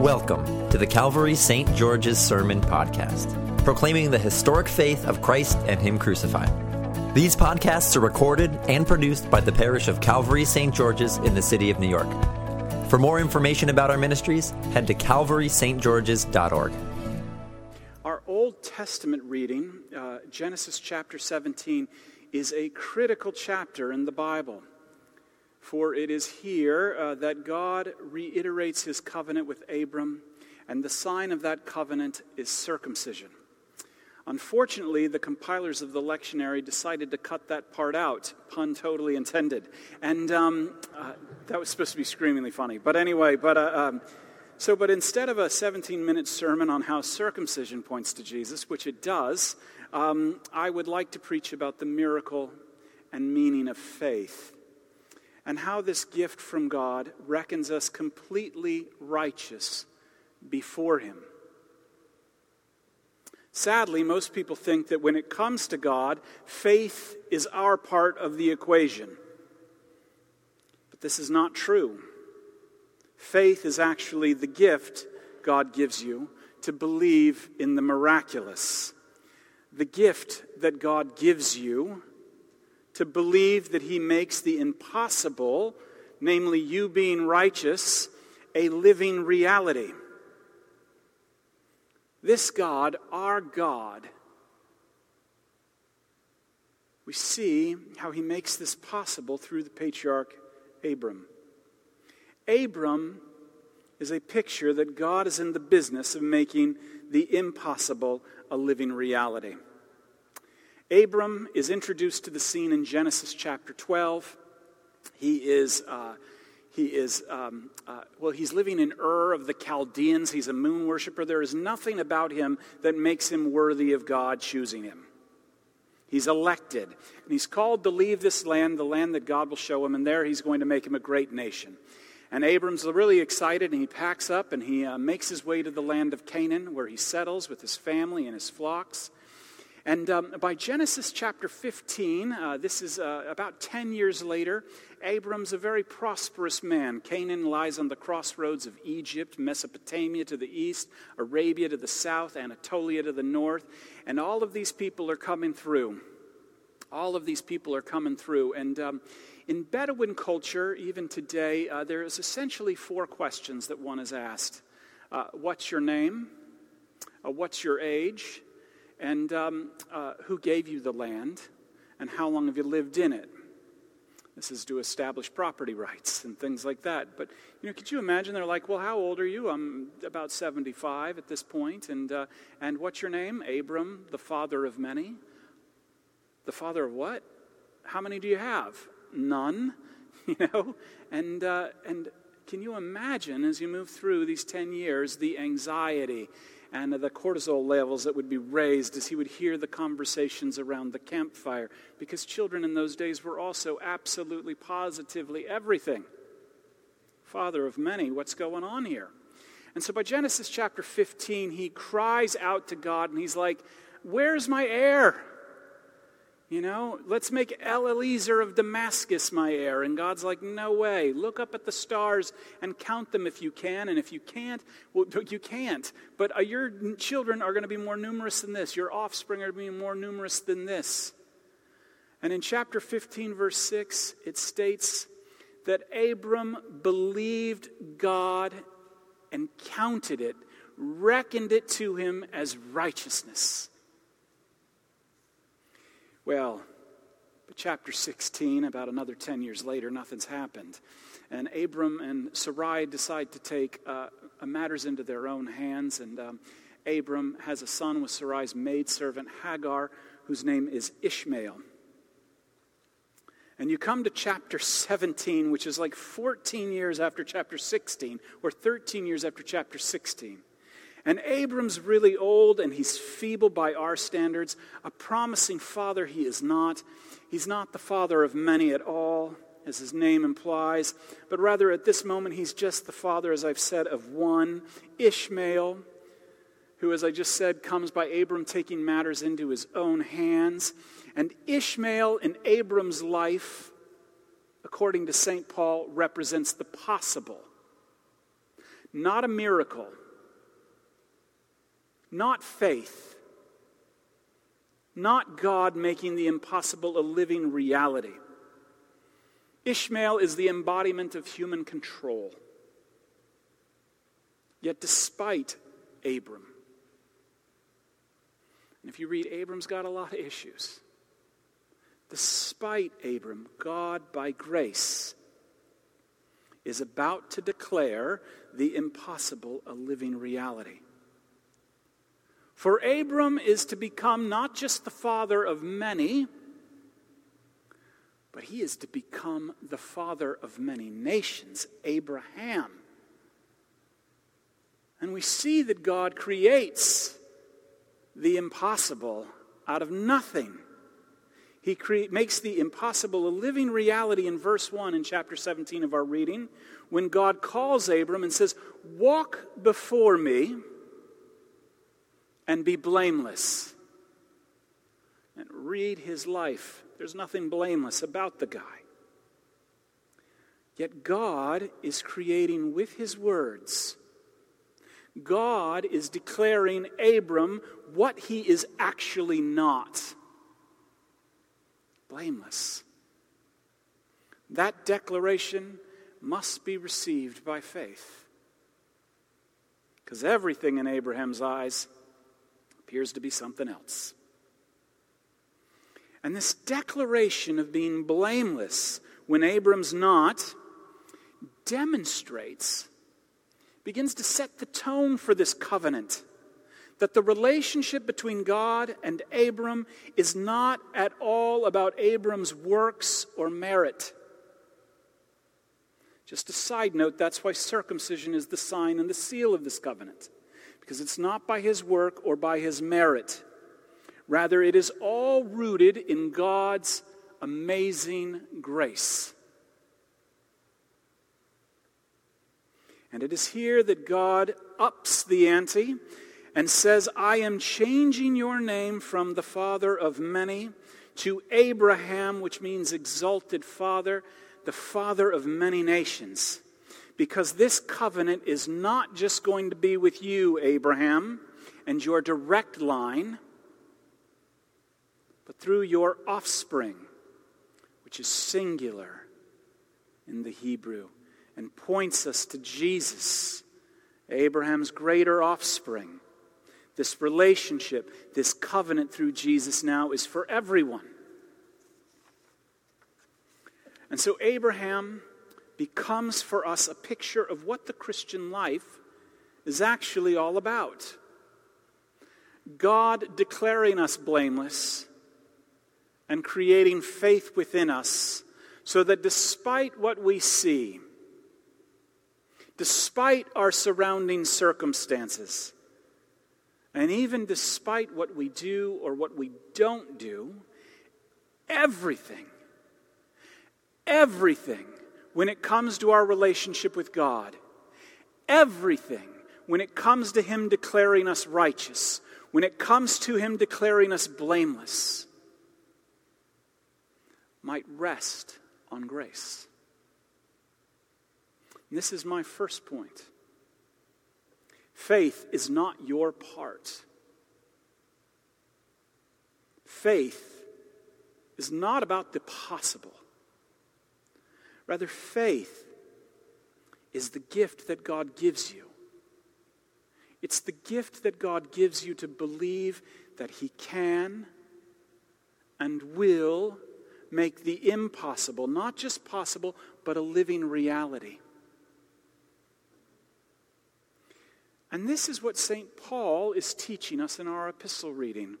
Welcome to the Calvary St. George's Sermon Podcast, proclaiming the historic faith of Christ and Him crucified. These podcasts are recorded and produced by the parish of Calvary St. George's in the city of New York. For more information about our ministries, head to calvarystgeorges.org. Our Old Testament reading, uh, Genesis chapter 17, is a critical chapter in the Bible. For it is here uh, that God reiterates his covenant with Abram, and the sign of that covenant is circumcision. Unfortunately, the compilers of the lectionary decided to cut that part out, pun totally intended. And um, uh, that was supposed to be screamingly funny. But anyway, but uh, um, so, but instead of a 17 minute sermon on how circumcision points to Jesus, which it does, um, I would like to preach about the miracle and meaning of faith and how this gift from God reckons us completely righteous before Him. Sadly, most people think that when it comes to God, faith is our part of the equation. But this is not true. Faith is actually the gift God gives you to believe in the miraculous. The gift that God gives you to believe that he makes the impossible, namely you being righteous, a living reality. This God, our God, we see how he makes this possible through the patriarch Abram. Abram is a picture that God is in the business of making the impossible a living reality. Abram is introduced to the scene in Genesis chapter 12. He is, uh, he is um, uh, well, he's living in Ur of the Chaldeans. He's a moon worshiper. There is nothing about him that makes him worthy of God choosing him. He's elected, and he's called to leave this land, the land that God will show him, and there he's going to make him a great nation. And Abram's really excited, and he packs up and he uh, makes his way to the land of Canaan, where he settles with his family and his flocks. And um, by Genesis chapter 15, uh, this is uh, about 10 years later, Abram's a very prosperous man. Canaan lies on the crossroads of Egypt, Mesopotamia to the east, Arabia to the south, Anatolia to the north. And all of these people are coming through. All of these people are coming through. And um, in Bedouin culture, even today, uh, there is essentially four questions that one is asked uh, What's your name? Uh, what's your age? And um, uh, who gave you the land? And how long have you lived in it? This is to establish property rights and things like that. But, you know, could you imagine? They're like, well, how old are you? I'm about 75 at this point. And, uh, and what's your name? Abram, the father of many. The father of what? How many do you have? None. You know? And, uh, and can you imagine as you move through these 10 years the anxiety and the cortisol levels that would be raised as he would hear the conversations around the campfire, because children in those days were also absolutely positively everything. Father of many, what's going on here? And so by Genesis chapter 15, he cries out to God and he's like, Where's my heir? You know, let's make Eliezer of Damascus my heir. And God's like, no way. Look up at the stars and count them if you can. And if you can't, well, you can't. But uh, your children are going to be more numerous than this. Your offspring are going to be more numerous than this. And in chapter 15, verse 6, it states that Abram believed God and counted it, reckoned it to him as righteousness. Well, but chapter 16, about another 10 years later, nothing's happened. And Abram and Sarai decide to take uh, matters into their own hands. And um, Abram has a son with Sarai's maidservant Hagar, whose name is Ishmael. And you come to chapter 17, which is like 14 years after chapter 16, or 13 years after chapter 16. And Abram's really old and he's feeble by our standards. A promising father, he is not. He's not the father of many at all, as his name implies, but rather at this moment, he's just the father, as I've said, of one, Ishmael, who, as I just said, comes by Abram taking matters into his own hands. And Ishmael in Abram's life, according to St. Paul, represents the possible not a miracle, not faith, not God making the impossible a living reality. Ishmael is the embodiment of human control. Yet, despite Abram, and if you read, Abram's got a lot of issues. Despite Abram, God, by grace, is about to declare the impossible a living reality. For Abram is to become not just the father of many, but he is to become the father of many nations, Abraham. And we see that God creates the impossible out of nothing. He cre- makes the impossible a living reality in verse 1 in chapter 17 of our reading when God calls Abram and says, Walk before me and be blameless. And read his life. There's nothing blameless about the guy. Yet God is creating with his words. God is declaring Abram what he is actually not blameless. That declaration must be received by faith. Because everything in Abraham's eyes appears to be something else. And this declaration of being blameless when Abram's not demonstrates, begins to set the tone for this covenant. That the relationship between God and Abram is not at all about Abram's works or merit. Just a side note, that's why circumcision is the sign and the seal of this covenant because it's not by his work or by his merit. Rather, it is all rooted in God's amazing grace. And it is here that God ups the ante and says, I am changing your name from the father of many to Abraham, which means exalted father, the father of many nations because this covenant is not just going to be with you, Abraham, and your direct line, but through your offspring, which is singular in the Hebrew and points us to Jesus, Abraham's greater offspring. This relationship, this covenant through Jesus now is for everyone. And so Abraham becomes for us a picture of what the Christian life is actually all about. God declaring us blameless and creating faith within us so that despite what we see, despite our surrounding circumstances, and even despite what we do or what we don't do, everything, everything when it comes to our relationship with God. Everything, when it comes to Him declaring us righteous, when it comes to Him declaring us blameless, might rest on grace. And this is my first point. Faith is not your part. Faith is not about the possible. Rather, faith is the gift that God gives you. It's the gift that God gives you to believe that He can and will make the impossible, not just possible, but a living reality. And this is what St. Paul is teaching us in our epistle reading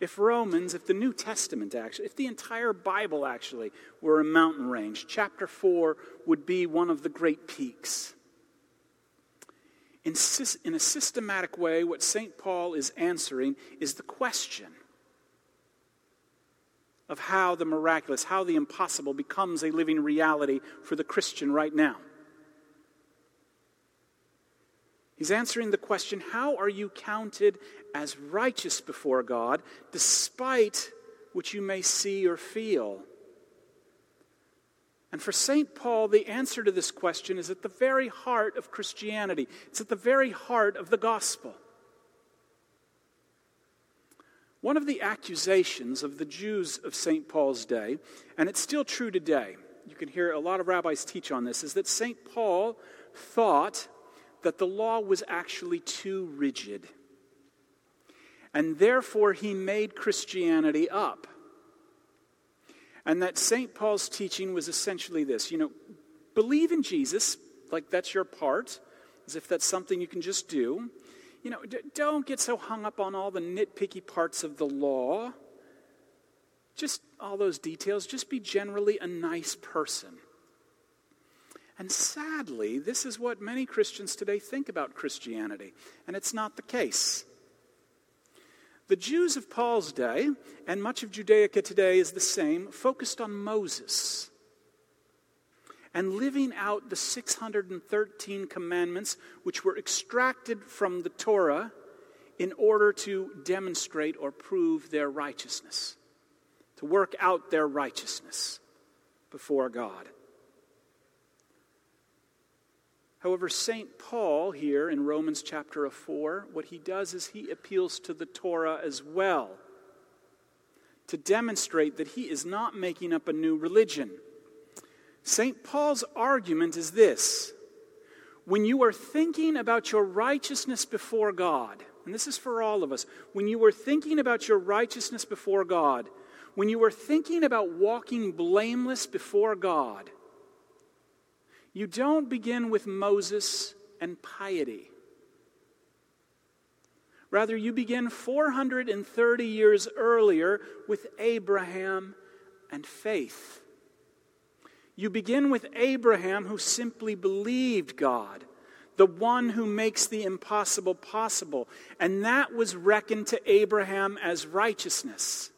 if Romans, if the New Testament actually, if the entire Bible actually were a mountain range, chapter 4 would be one of the great peaks. In, in a systematic way, what St. Paul is answering is the question of how the miraculous, how the impossible becomes a living reality for the Christian right now. He's answering the question how are you counted as righteous before God despite what you may see or feel? And for St. Paul, the answer to this question is at the very heart of Christianity, it's at the very heart of the gospel. One of the accusations of the Jews of St. Paul's day, and it's still true today, you can hear a lot of rabbis teach on this, is that St. Paul thought that the law was actually too rigid. And therefore, he made Christianity up. And that St. Paul's teaching was essentially this you know, believe in Jesus, like that's your part, as if that's something you can just do. You know, d- don't get so hung up on all the nitpicky parts of the law. Just all those details. Just be generally a nice person. And sadly, this is what many Christians today think about Christianity, and it's not the case. The Jews of Paul's day, and much of Judaica today is the same, focused on Moses and living out the 613 commandments which were extracted from the Torah in order to demonstrate or prove their righteousness, to work out their righteousness before God. However, St. Paul here in Romans chapter 4, what he does is he appeals to the Torah as well to demonstrate that he is not making up a new religion. St. Paul's argument is this when you are thinking about your righteousness before God, and this is for all of us, when you are thinking about your righteousness before God, when you are thinking about walking blameless before God, you don't begin with Moses and piety. Rather, you begin 430 years earlier with Abraham and faith. You begin with Abraham, who simply believed God, the one who makes the impossible possible. And that was reckoned to Abraham as righteousness.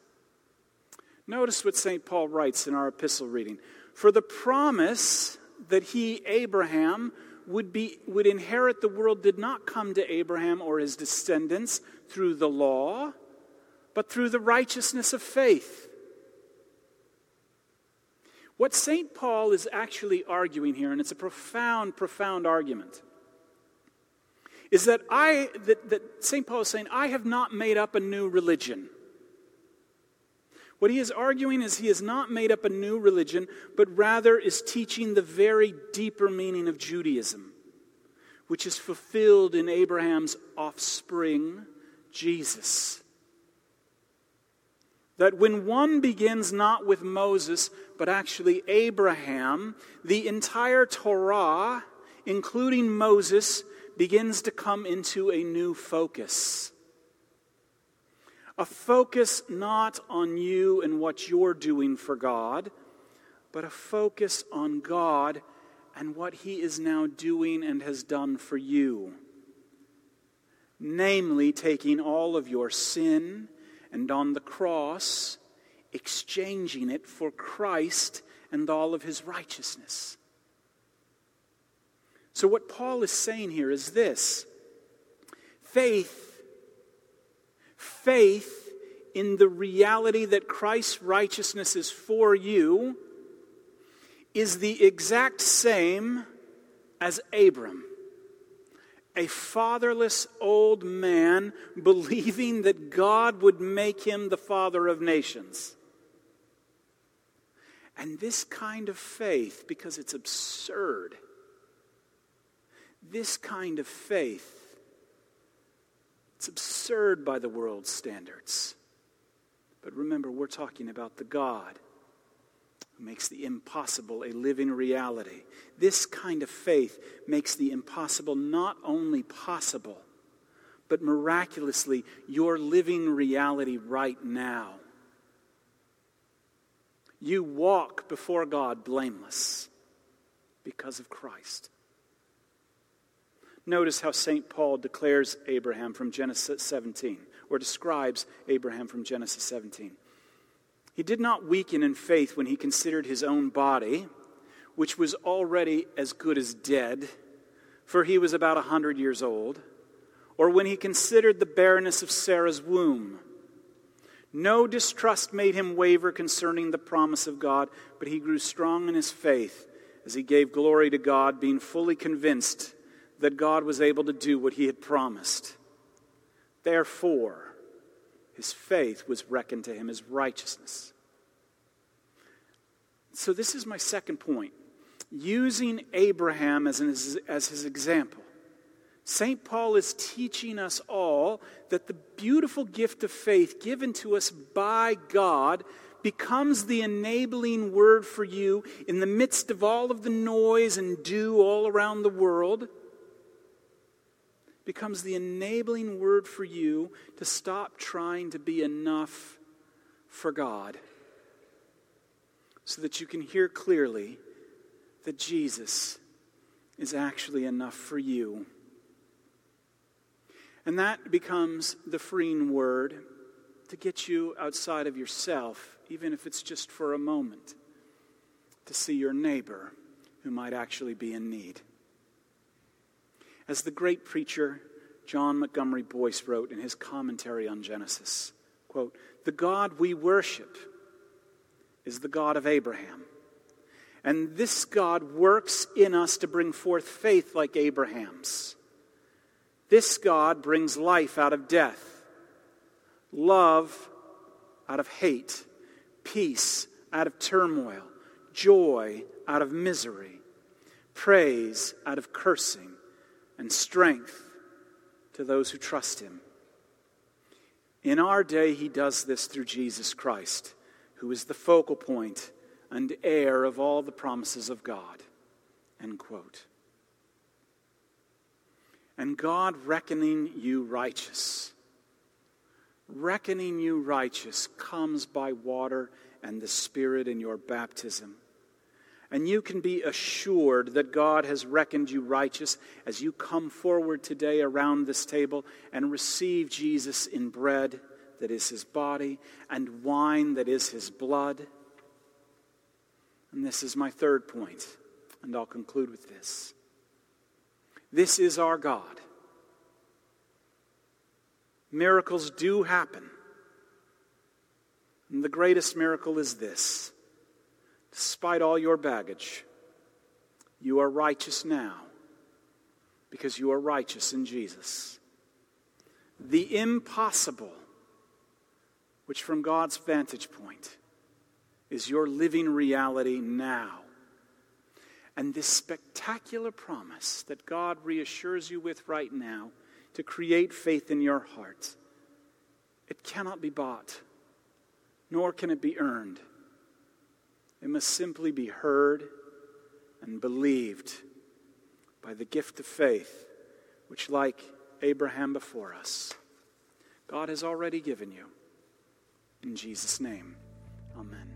Notice what St. Paul writes in our epistle reading. For the promise that he, Abraham, would, be, would inherit the world did not come to Abraham or his descendants through the law, but through the righteousness of faith. What St. Paul is actually arguing here, and it's a profound, profound argument, is that I that, that St. Paul is saying, I have not made up a new religion. What he is arguing is he has not made up a new religion, but rather is teaching the very deeper meaning of Judaism, which is fulfilled in Abraham's offspring, Jesus. That when one begins not with Moses, but actually Abraham, the entire Torah, including Moses, begins to come into a new focus. A focus not on you and what you're doing for God, but a focus on God and what He is now doing and has done for you. Namely, taking all of your sin and on the cross, exchanging it for Christ and all of His righteousness. So, what Paul is saying here is this faith faith in the reality that Christ's righteousness is for you is the exact same as Abram, a fatherless old man believing that God would make him the father of nations. And this kind of faith, because it's absurd, this kind of faith it's absurd by the world's standards. But remember, we're talking about the God who makes the impossible a living reality. This kind of faith makes the impossible not only possible, but miraculously your living reality right now. You walk before God blameless because of Christ. Notice how St. Paul declares Abraham from Genesis 17, or describes Abraham from Genesis 17. He did not weaken in faith when he considered his own body, which was already as good as dead, for he was about a hundred years old, or when he considered the barrenness of Sarah's womb. No distrust made him waver concerning the promise of God, but he grew strong in his faith as he gave glory to God, being fully convinced that God was able to do what he had promised. Therefore, his faith was reckoned to him as righteousness. So, this is my second point using Abraham as, an, as his example. St. Paul is teaching us all that the beautiful gift of faith given to us by God becomes the enabling word for you in the midst of all of the noise and do all around the world. Becomes the enabling word for you to stop trying to be enough for God so that you can hear clearly that Jesus is actually enough for you. And that becomes the freeing word to get you outside of yourself, even if it's just for a moment, to see your neighbor who might actually be in need. As the great preacher John Montgomery Boice wrote in his commentary on Genesis, quote, "The God we worship is the God of Abraham." And this God works in us to bring forth faith like Abraham's. This God brings life out of death, love out of hate, peace out of turmoil, joy out of misery, praise out of cursing, and strength to those who trust Him. In our day, He does this through Jesus Christ, who is the focal point and heir of all the promises of God. End quote and God reckoning you righteous. Reckoning you righteous comes by water and the Spirit in your baptism. And you can be assured that God has reckoned you righteous as you come forward today around this table and receive Jesus in bread that is his body and wine that is his blood. And this is my third point, and I'll conclude with this. This is our God. Miracles do happen. And the greatest miracle is this despite all your baggage, you are righteous now because you are righteous in Jesus. The impossible, which from God's vantage point is your living reality now and this spectacular promise that God reassures you with right now to create faith in your heart, it cannot be bought, nor can it be earned. It must simply be heard and believed by the gift of faith, which, like Abraham before us, God has already given you. In Jesus' name, amen.